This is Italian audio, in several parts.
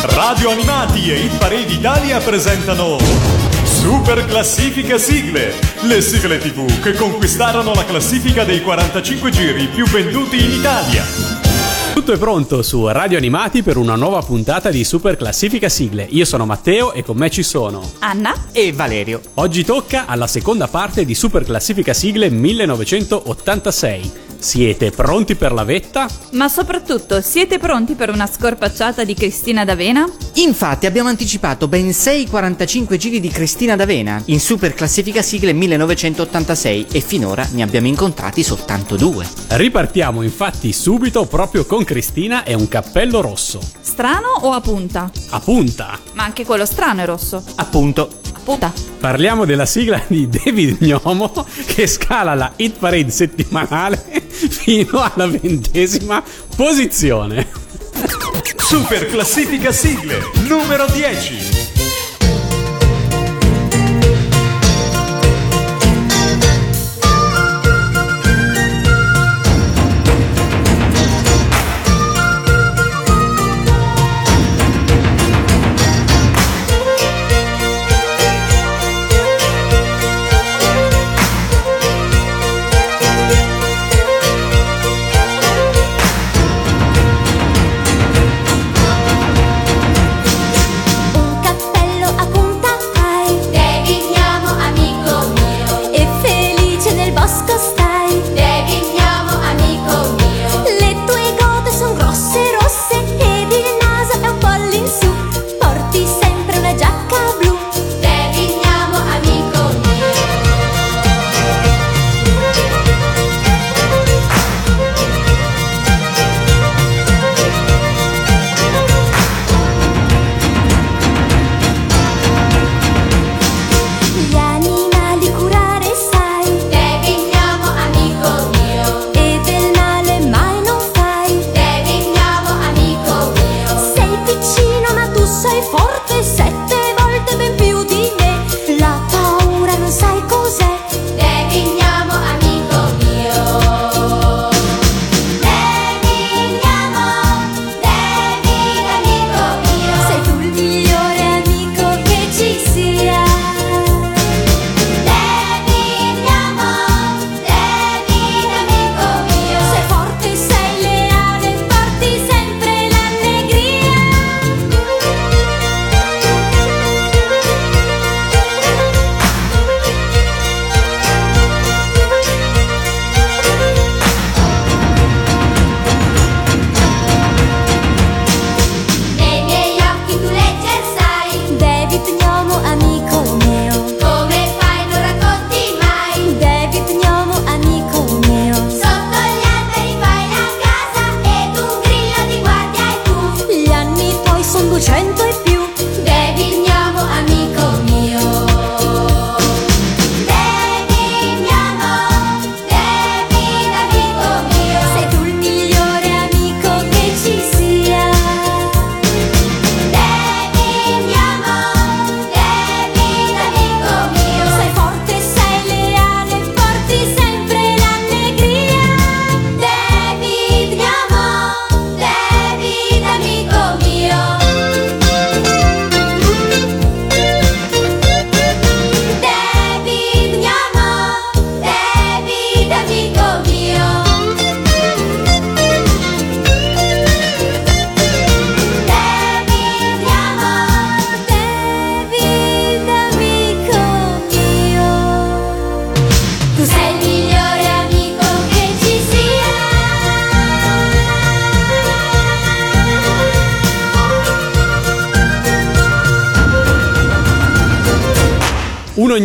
Radio Animati e Hit Parade Italia presentano Super Classifica Sigle, le sigle TV che conquistarono la classifica dei 45 giri più venduti in Italia. Tutto è pronto su Radio Animati per una nuova puntata di Super Classifica Sigle. Io sono Matteo e con me ci sono Anna e Valerio. Oggi tocca alla seconda parte di Super Classifica Sigle 1986. Siete pronti per la vetta? Ma soprattutto, siete pronti per una scorpacciata di Cristina D'Avena? Infatti abbiamo anticipato ben 6 45 giri di Cristina D'Avena in Super Classifica Sigle 1986 e finora ne abbiamo incontrati soltanto due. Ripartiamo infatti subito proprio con Cristina e un cappello rosso. Strano o a punta? A punta. Ma anche quello strano è rosso. Appunto. A punta. Parliamo della sigla di David Gnomo che scala la hit parade settimanale fino alla ventesima posizione. Super classifica sigle numero 10.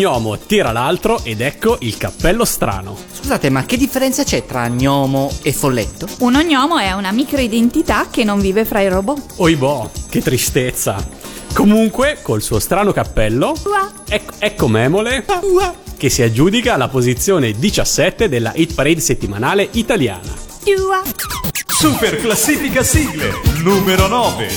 Un ognomo tira l'altro ed ecco il cappello strano. Scusate, ma che differenza c'è tra gnomo e folletto? Un ognomo è una microidentità che non vive fra i robot. Oibò, che tristezza. Comunque, col suo strano cappello, ecco, ecco Memole che si aggiudica la posizione 17 della hit parade settimanale italiana. Super classifica sigle numero 9.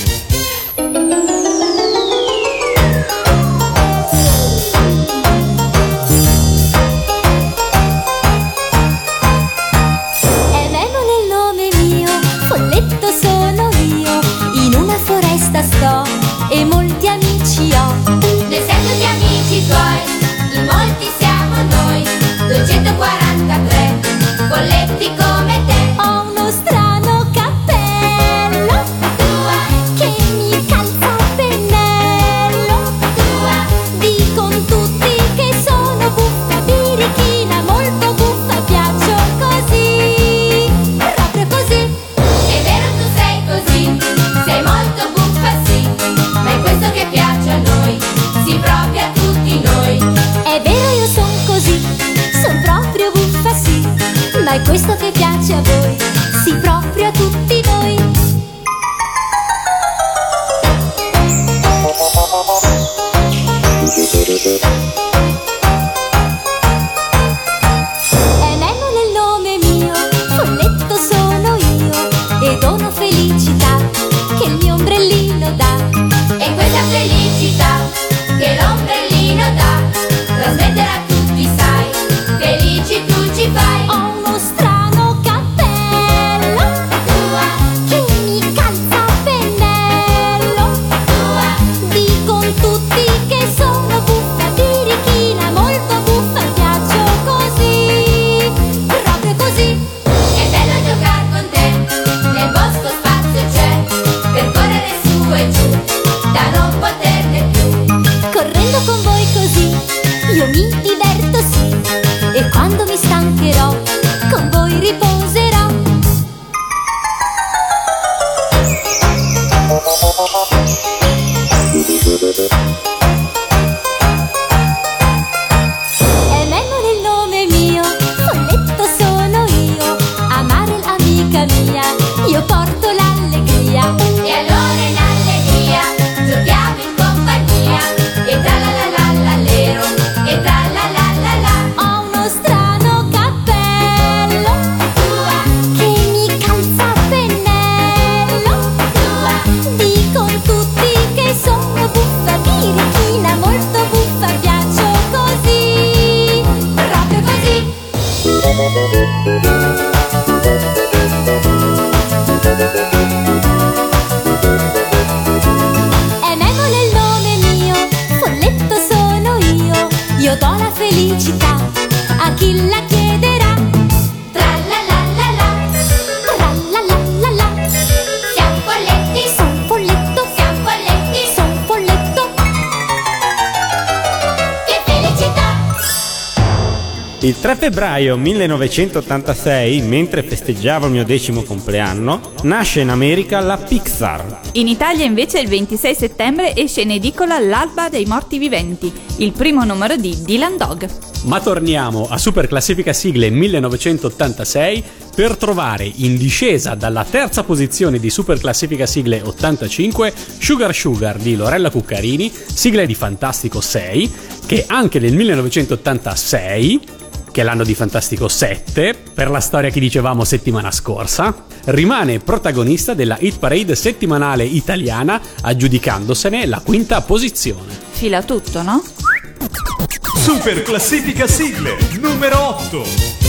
febbraio 1986, mentre festeggiavo il mio decimo compleanno, nasce in America la Pixar. In Italia invece il 26 settembre esce in edicola L'alba dei morti viventi, il primo numero di Dylan Dog. Ma torniamo a Super Classifica Sigle 1986 per trovare in discesa dalla terza posizione di Super Classifica Sigle 85 Sugar Sugar di Lorella Cuccarini, sigla di Fantastico 6, che anche nel 1986 che è l'anno di Fantastico 7, per la storia che dicevamo settimana scorsa, rimane protagonista della hit parade settimanale italiana, aggiudicandosene la quinta posizione. Fila tutto, no? Super classifica sigle numero 8.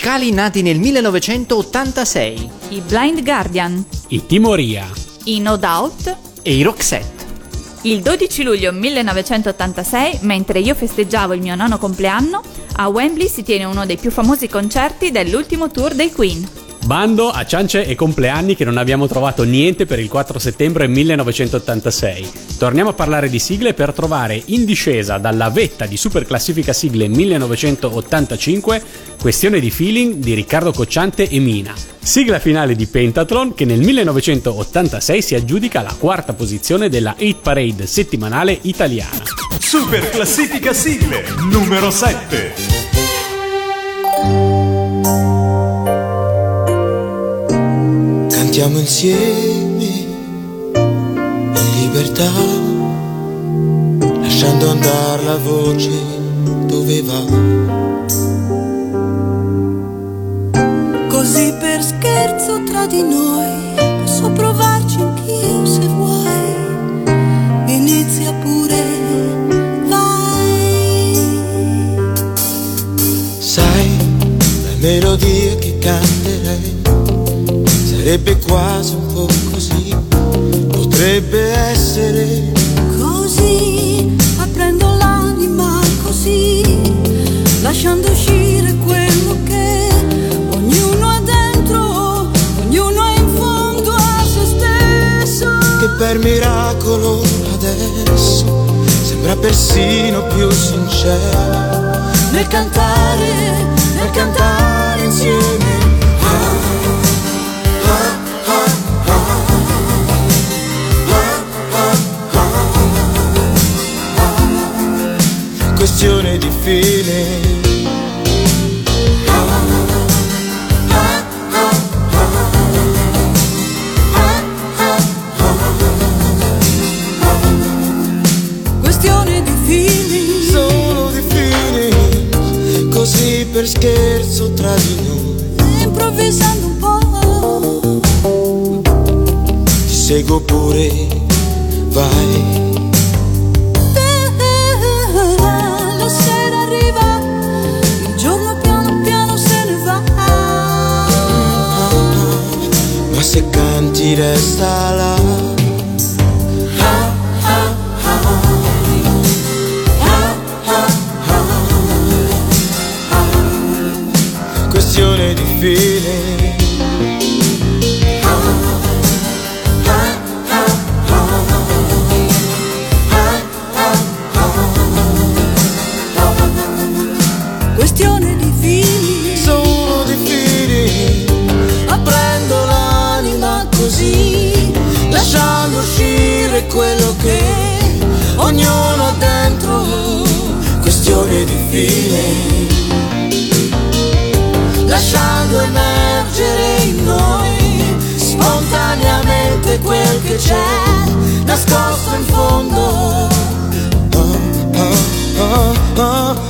Musicali nati nel 1986. I Blind Guardian, I Timoria. i No Doubt. E i Roxette. Il 12 luglio 1986, mentre io festeggiavo il mio nono compleanno, a Wembley si tiene uno dei più famosi concerti dell'ultimo tour dei Queen. Bando a ciance e compleanni che non abbiamo trovato niente per il 4 settembre 1986. Torniamo a parlare di sigle per trovare in discesa dalla vetta di Super Classifica Sigle 1985 Questione di feeling di Riccardo Cocciante e Mina. Sigla finale di Pentathlon che nel 1986 si aggiudica la quarta posizione della Hit Parade settimanale italiana. Super classifica sigle numero 7. Cantiamo insieme in libertà, lasciando andare la voce dove va. Così per scherzo tra di noi posso provarci anch'io se vuoi. Inizia pure, vai. Sai, la melodia che canterei sarebbe quasi un po' così, potrebbe essere Così aprendo l'anima così, lasciando uscire quello che ognuno ha dentro, ognuno è in fondo a se stesso. che per miracolo adesso sembra persino più sincero. Nel cantare, nel cantare insieme. Questione di fine. Questione di fili. Solo di fine, così per scherzo tra di noi. improvvisando un po'. Ti seguo pure, vai. Canti resta là. Questione di fine. Fine. Lasciando emergere in noi spontaneamente quel che c'è nascosto in fondo. Oh, oh, oh, oh,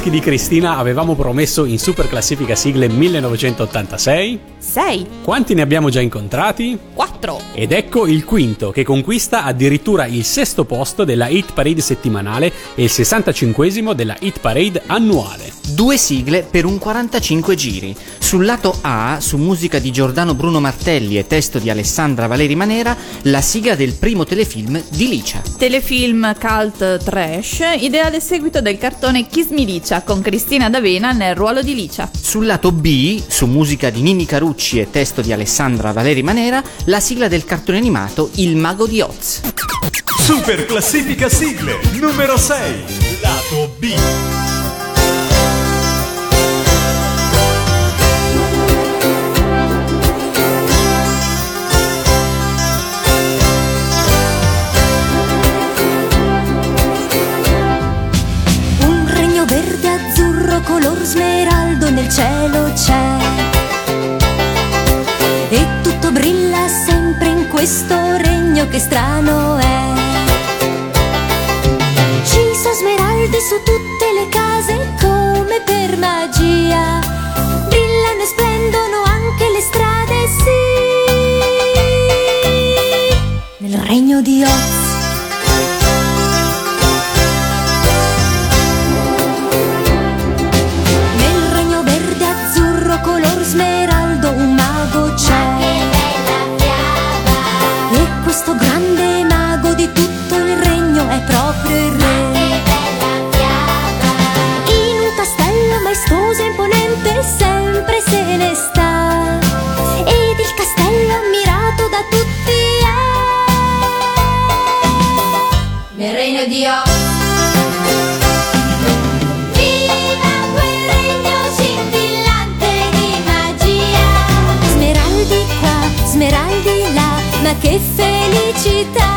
dischi di Cristina avevamo promesso in Super Classifica Sigle 1986? 6, Quanti ne abbiamo già incontrati? 4, Ed ecco il quinto, che conquista addirittura il sesto posto della Hit Parade settimanale e il 65 della Hit Parade annuale. Due sigle per un 45 giri. Sul lato A, su musica di Giordano Bruno Martelli e testo di Alessandra Valeri Manera, la sigla del primo telefilm di Licia. telefilm cult trash, ideale seguito del cartone Kiss Me Licia con Cristina D'Avena nel ruolo di Licia. Sul lato B, su musica di Nini Carucci e testo di Alessandra Valeri Manera, la sigla del cartone animato Il Mago di Oz. Super classifica sigle numero 6. Lato B. cielo c'è. E tutto brilla sempre in questo regno che strano è. Ci sono smeraldi su tutte le case come per magia. Brillano e splendono anche le strade, sì. Nel regno di Oz se ne sta. Ed il castello ammirato da tutti è. Nel regno di Oz. Smeraldi qua, smeraldi là, ma che felicità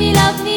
Love me, love me.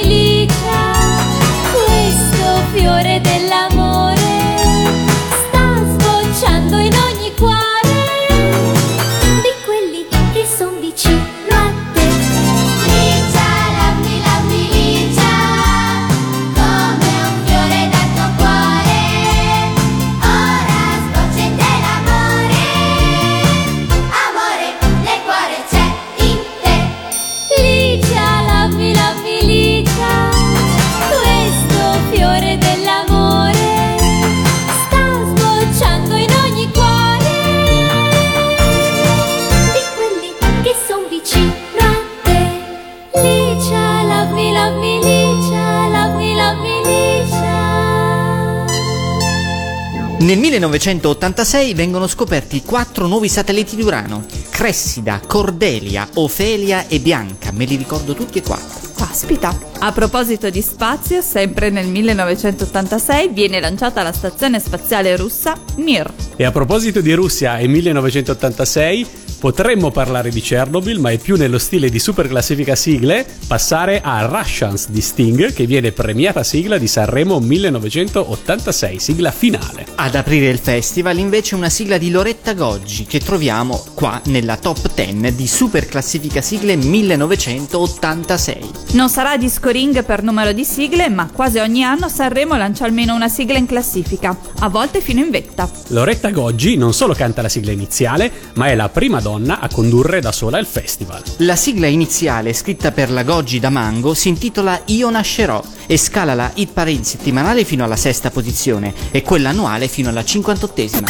1986 vengono scoperti quattro nuovi satelliti di Urano: Cressida, Cordelia, Ofelia e Bianca. Me li ricordo tutti e quattro. Caspita. A proposito di spazio, sempre nel 1986 viene lanciata la stazione spaziale russa Mir. E a proposito di Russia e 1986, potremmo parlare di Chernobyl, ma è più nello stile di super classifica sigle, passare a Russians di Sting, che viene premiata sigla di Sanremo 1986, sigla finale. Ad aprire il festival invece una sigla di Loretta Goggi che troviamo qua nella top 10 di super classifica sigle 1986. Non sarà disco ring per numero di sigle, ma quasi ogni anno Sanremo lancia almeno una sigla in classifica, a volte fino in vetta. Loretta Goggi non solo canta la sigla iniziale, ma è la prima donna a condurre da sola il festival. La sigla iniziale scritta per la Goggi da Mango si intitola Io nascerò e scala la hit parade settimanale fino alla sesta posizione e quella annuale fino alla cinquantottesima.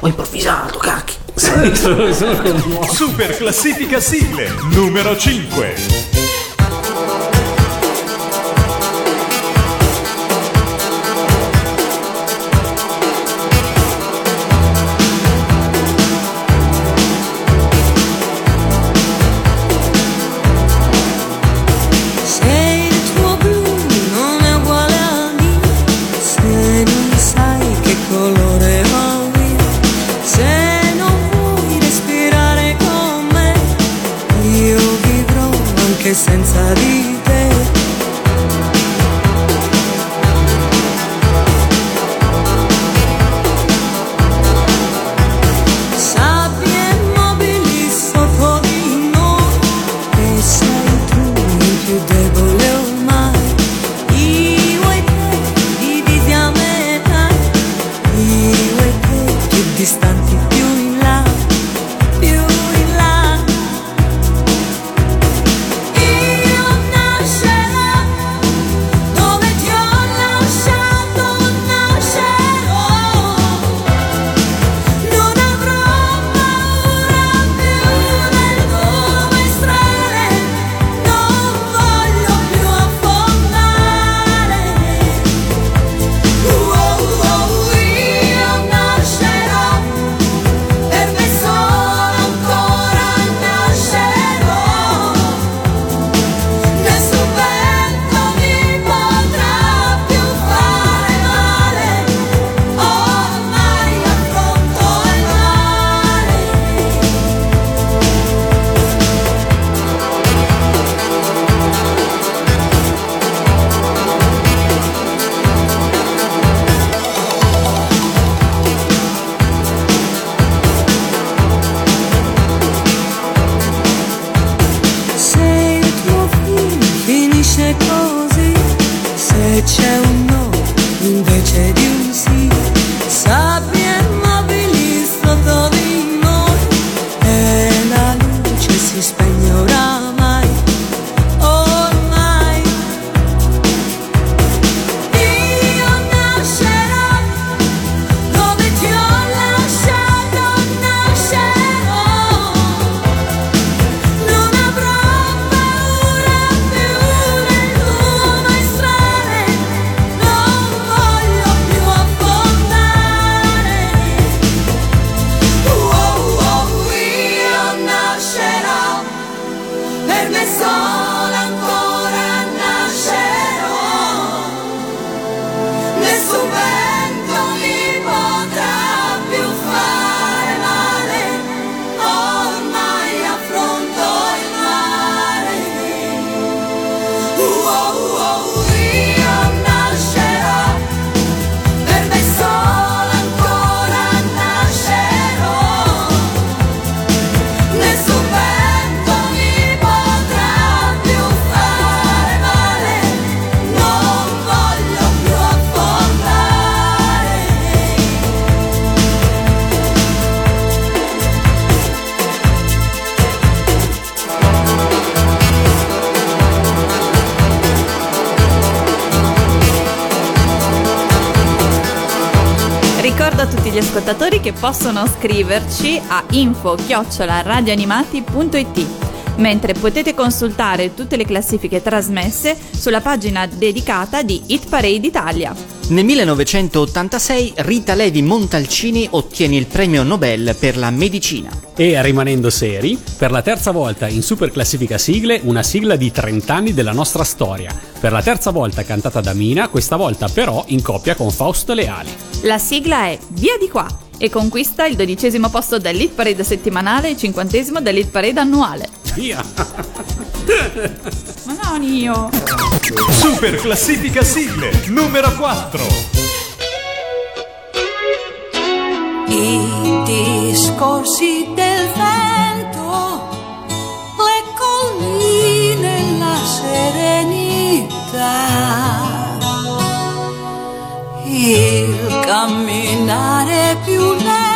Ho improvvisato, cacchio! Super classifica sigle numero 5. Che possono scriverci a info-radioanimati.it mentre potete consultare tutte le classifiche trasmesse sulla pagina dedicata di Hit Parade Italia. Nel 1986 Rita Levi Montalcini ottiene il premio Nobel per la medicina. E rimanendo seri, per la terza volta in Super Classifica Sigle, una sigla di 30 anni della nostra storia. Per la terza volta cantata da Mina, questa volta però in coppia con Fausto Leali. La sigla è Via di qua e conquista il dodicesimo posto dell'Hit Parade settimanale e il cinquantesimo dell'Hit Parade annuale. Via! Ma non io! Super classifica sigle numero 4. I discorsi del vento, le colline, la serenità, camminare più lento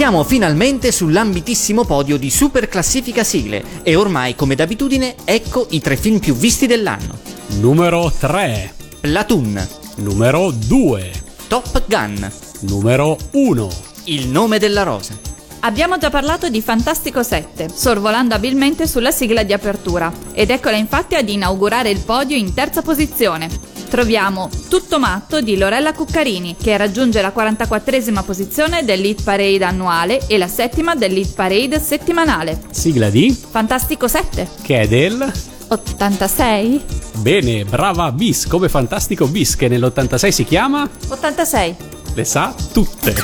Siamo finalmente sull'ambitissimo podio di Super Classifica Sigle e ormai, come d'abitudine, ecco i tre film più visti dell'anno. Numero 3. Platoon, Numero 2. Top Gun, Numero 1. Il nome della rosa. Abbiamo già parlato di Fantastico 7, sorvolando abilmente sulla sigla di apertura, ed eccola infatti ad inaugurare il podio in terza posizione. Troviamo Tutto matto di Lorella Cuccarini, che raggiunge la 44esima posizione dell'Hit Parade annuale e la settima dell'Hit Parade settimanale. Sigla di Fantastico 7, che è del 86, Bene, brava Bis, come fantastico Bis che nell'86 si chiama? 86. Le sa tutte.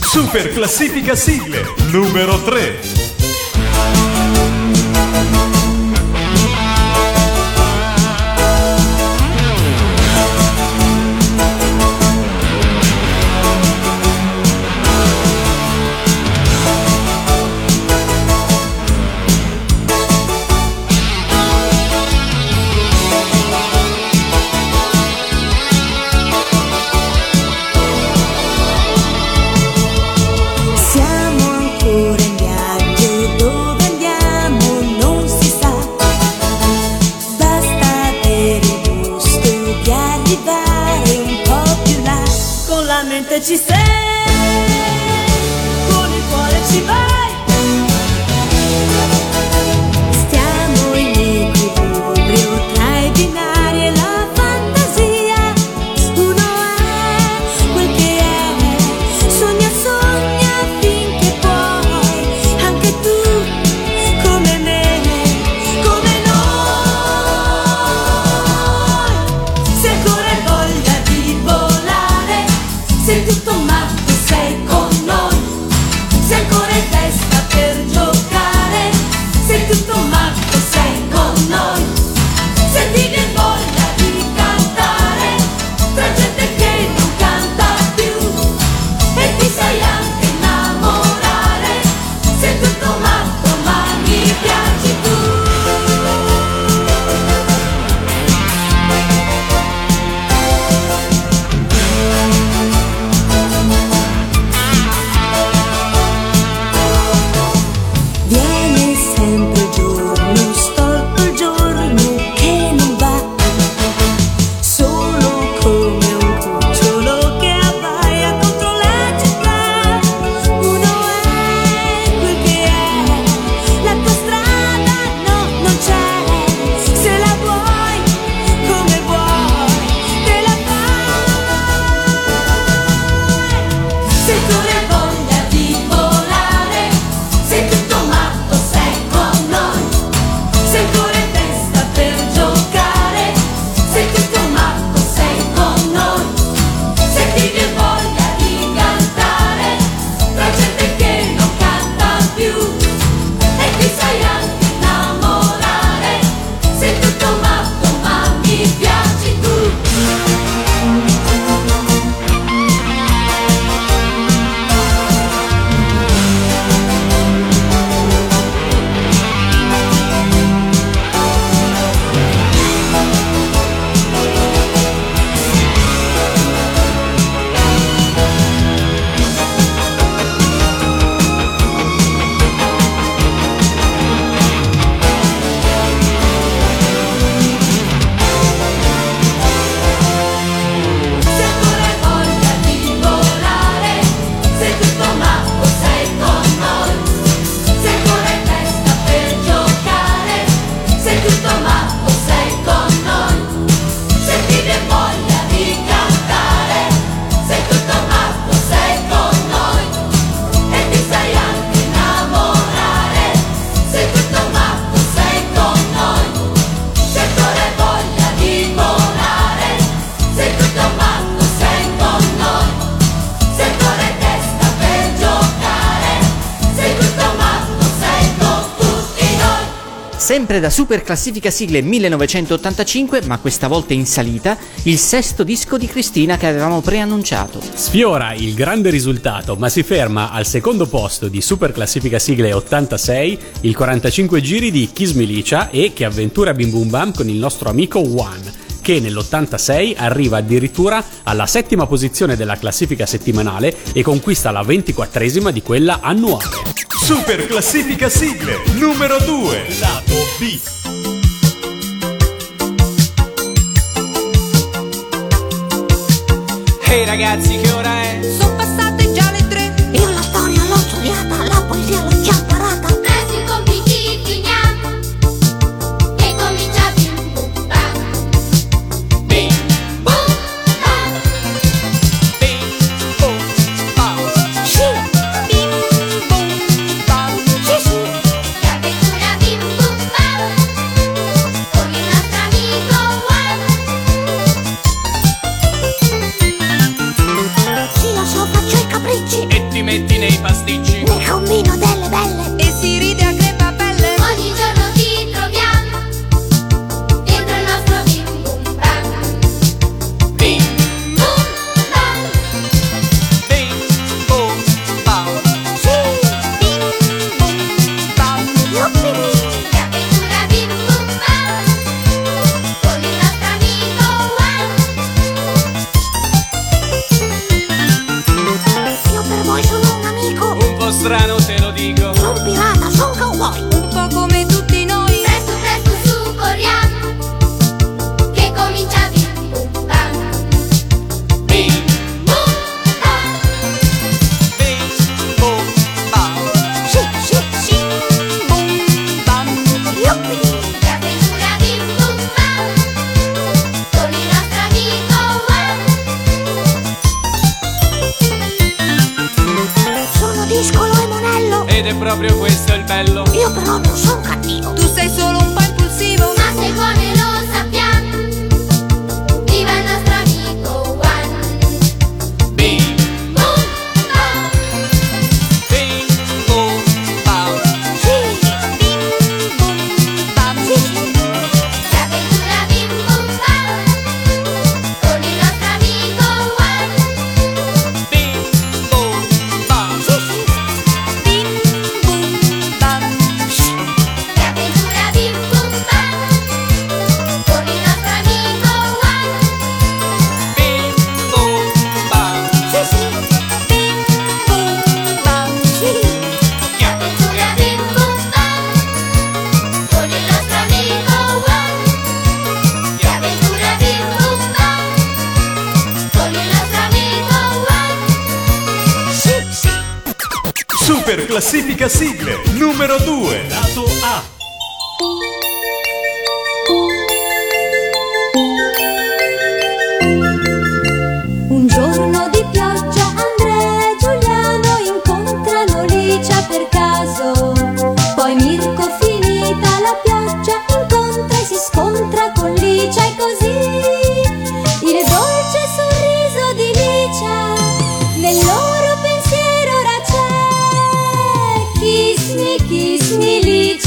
Super classifica sigle numero 3. La mente Sempre da Super Classifica Sigle 1985, ma questa volta in salita, il sesto disco di Cristina che avevamo preannunciato. Sfiora il grande risultato, ma si ferma al secondo posto di Super Classifica Sigle 86, il 45 giri di Kiss Milicia e Che avventura Bim Bum Bam con il nostro amico One, che nell'86 arriva addirittura alla settima posizione della classifica settimanale e conquista la ventiquattresima di quella annuale. Super classifica sigle numero 2 Lato B Ehi hey ragazzi che ora è?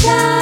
Sunshine.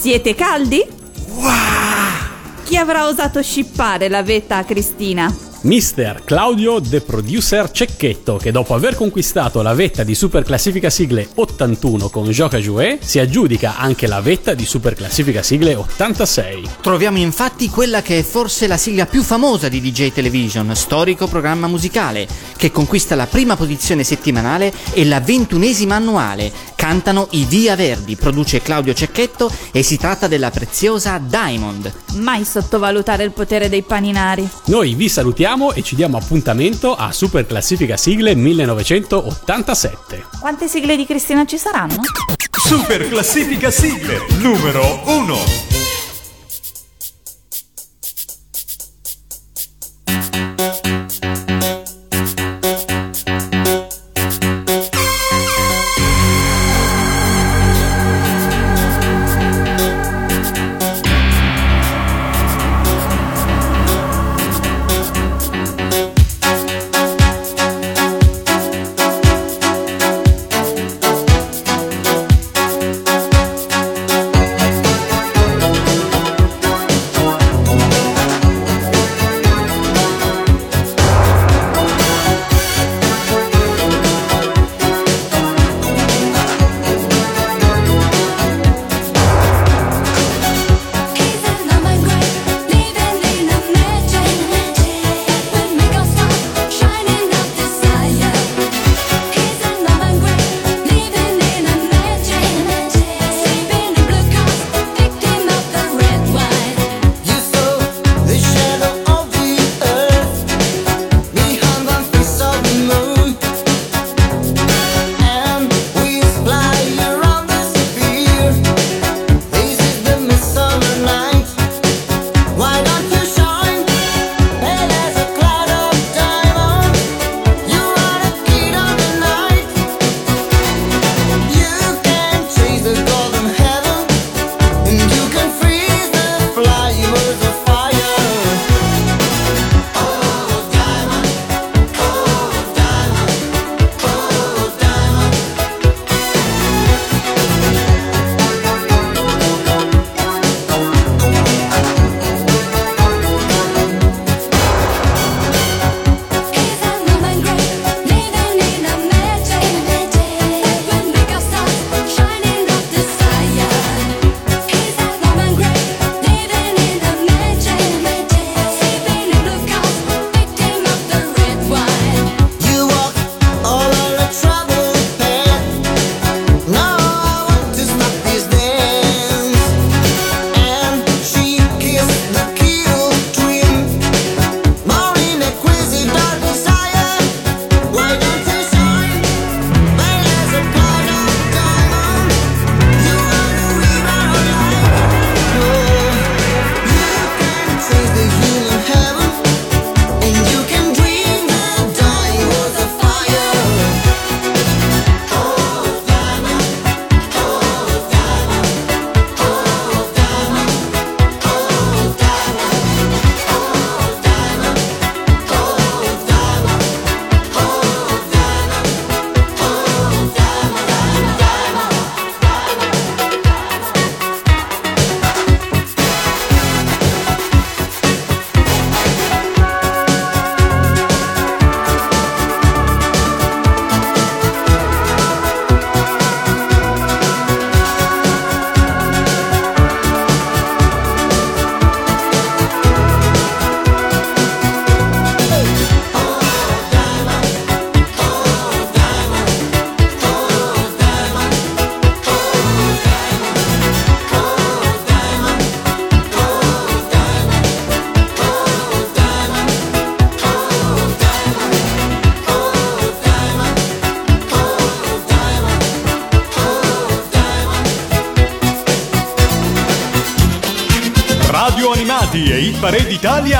Siete caldi? Chi avrà osato scippare la vetta a Cristina? Mister Claudio The Producer Cecchetto, che dopo aver conquistato la vetta di Super Classifica Sigle 81 con Gioca Jouet, si aggiudica anche la vetta di Super Classifica Sigle 86. Troviamo infatti quella che è forse la sigla più famosa di DJ Television, storico programma musicale, che conquista la prima posizione settimanale e la ventunesima annuale. Cantano i Via Verdi, produce Claudio Cecchetto e si tratta della preziosa Diamond. Mai sottovalutare il potere dei paninari. Noi vi salutiamo e ci diamo appuntamento a Super Classifica Sigle 1987. Quante sigle di Cristina ci saranno? Super classifica sigle numero 1.